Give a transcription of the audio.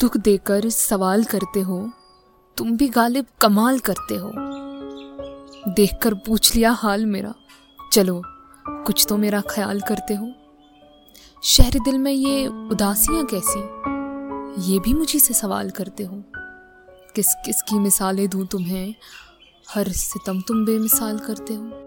दुख देकर सवाल करते हो, तुम भी गालिब कमाल करते हो। देखकर पूछ लिया हाल मेरा। चलो, कुछ तो मेरा ख्याल करते हो। शहर दिल में ये उदासियाँ कैसी? ये भी मुझे से सवाल करते हो। किस किस की मिसालें दूँ तुम्हें? हर सितम तुम बेमिसाल करते हो।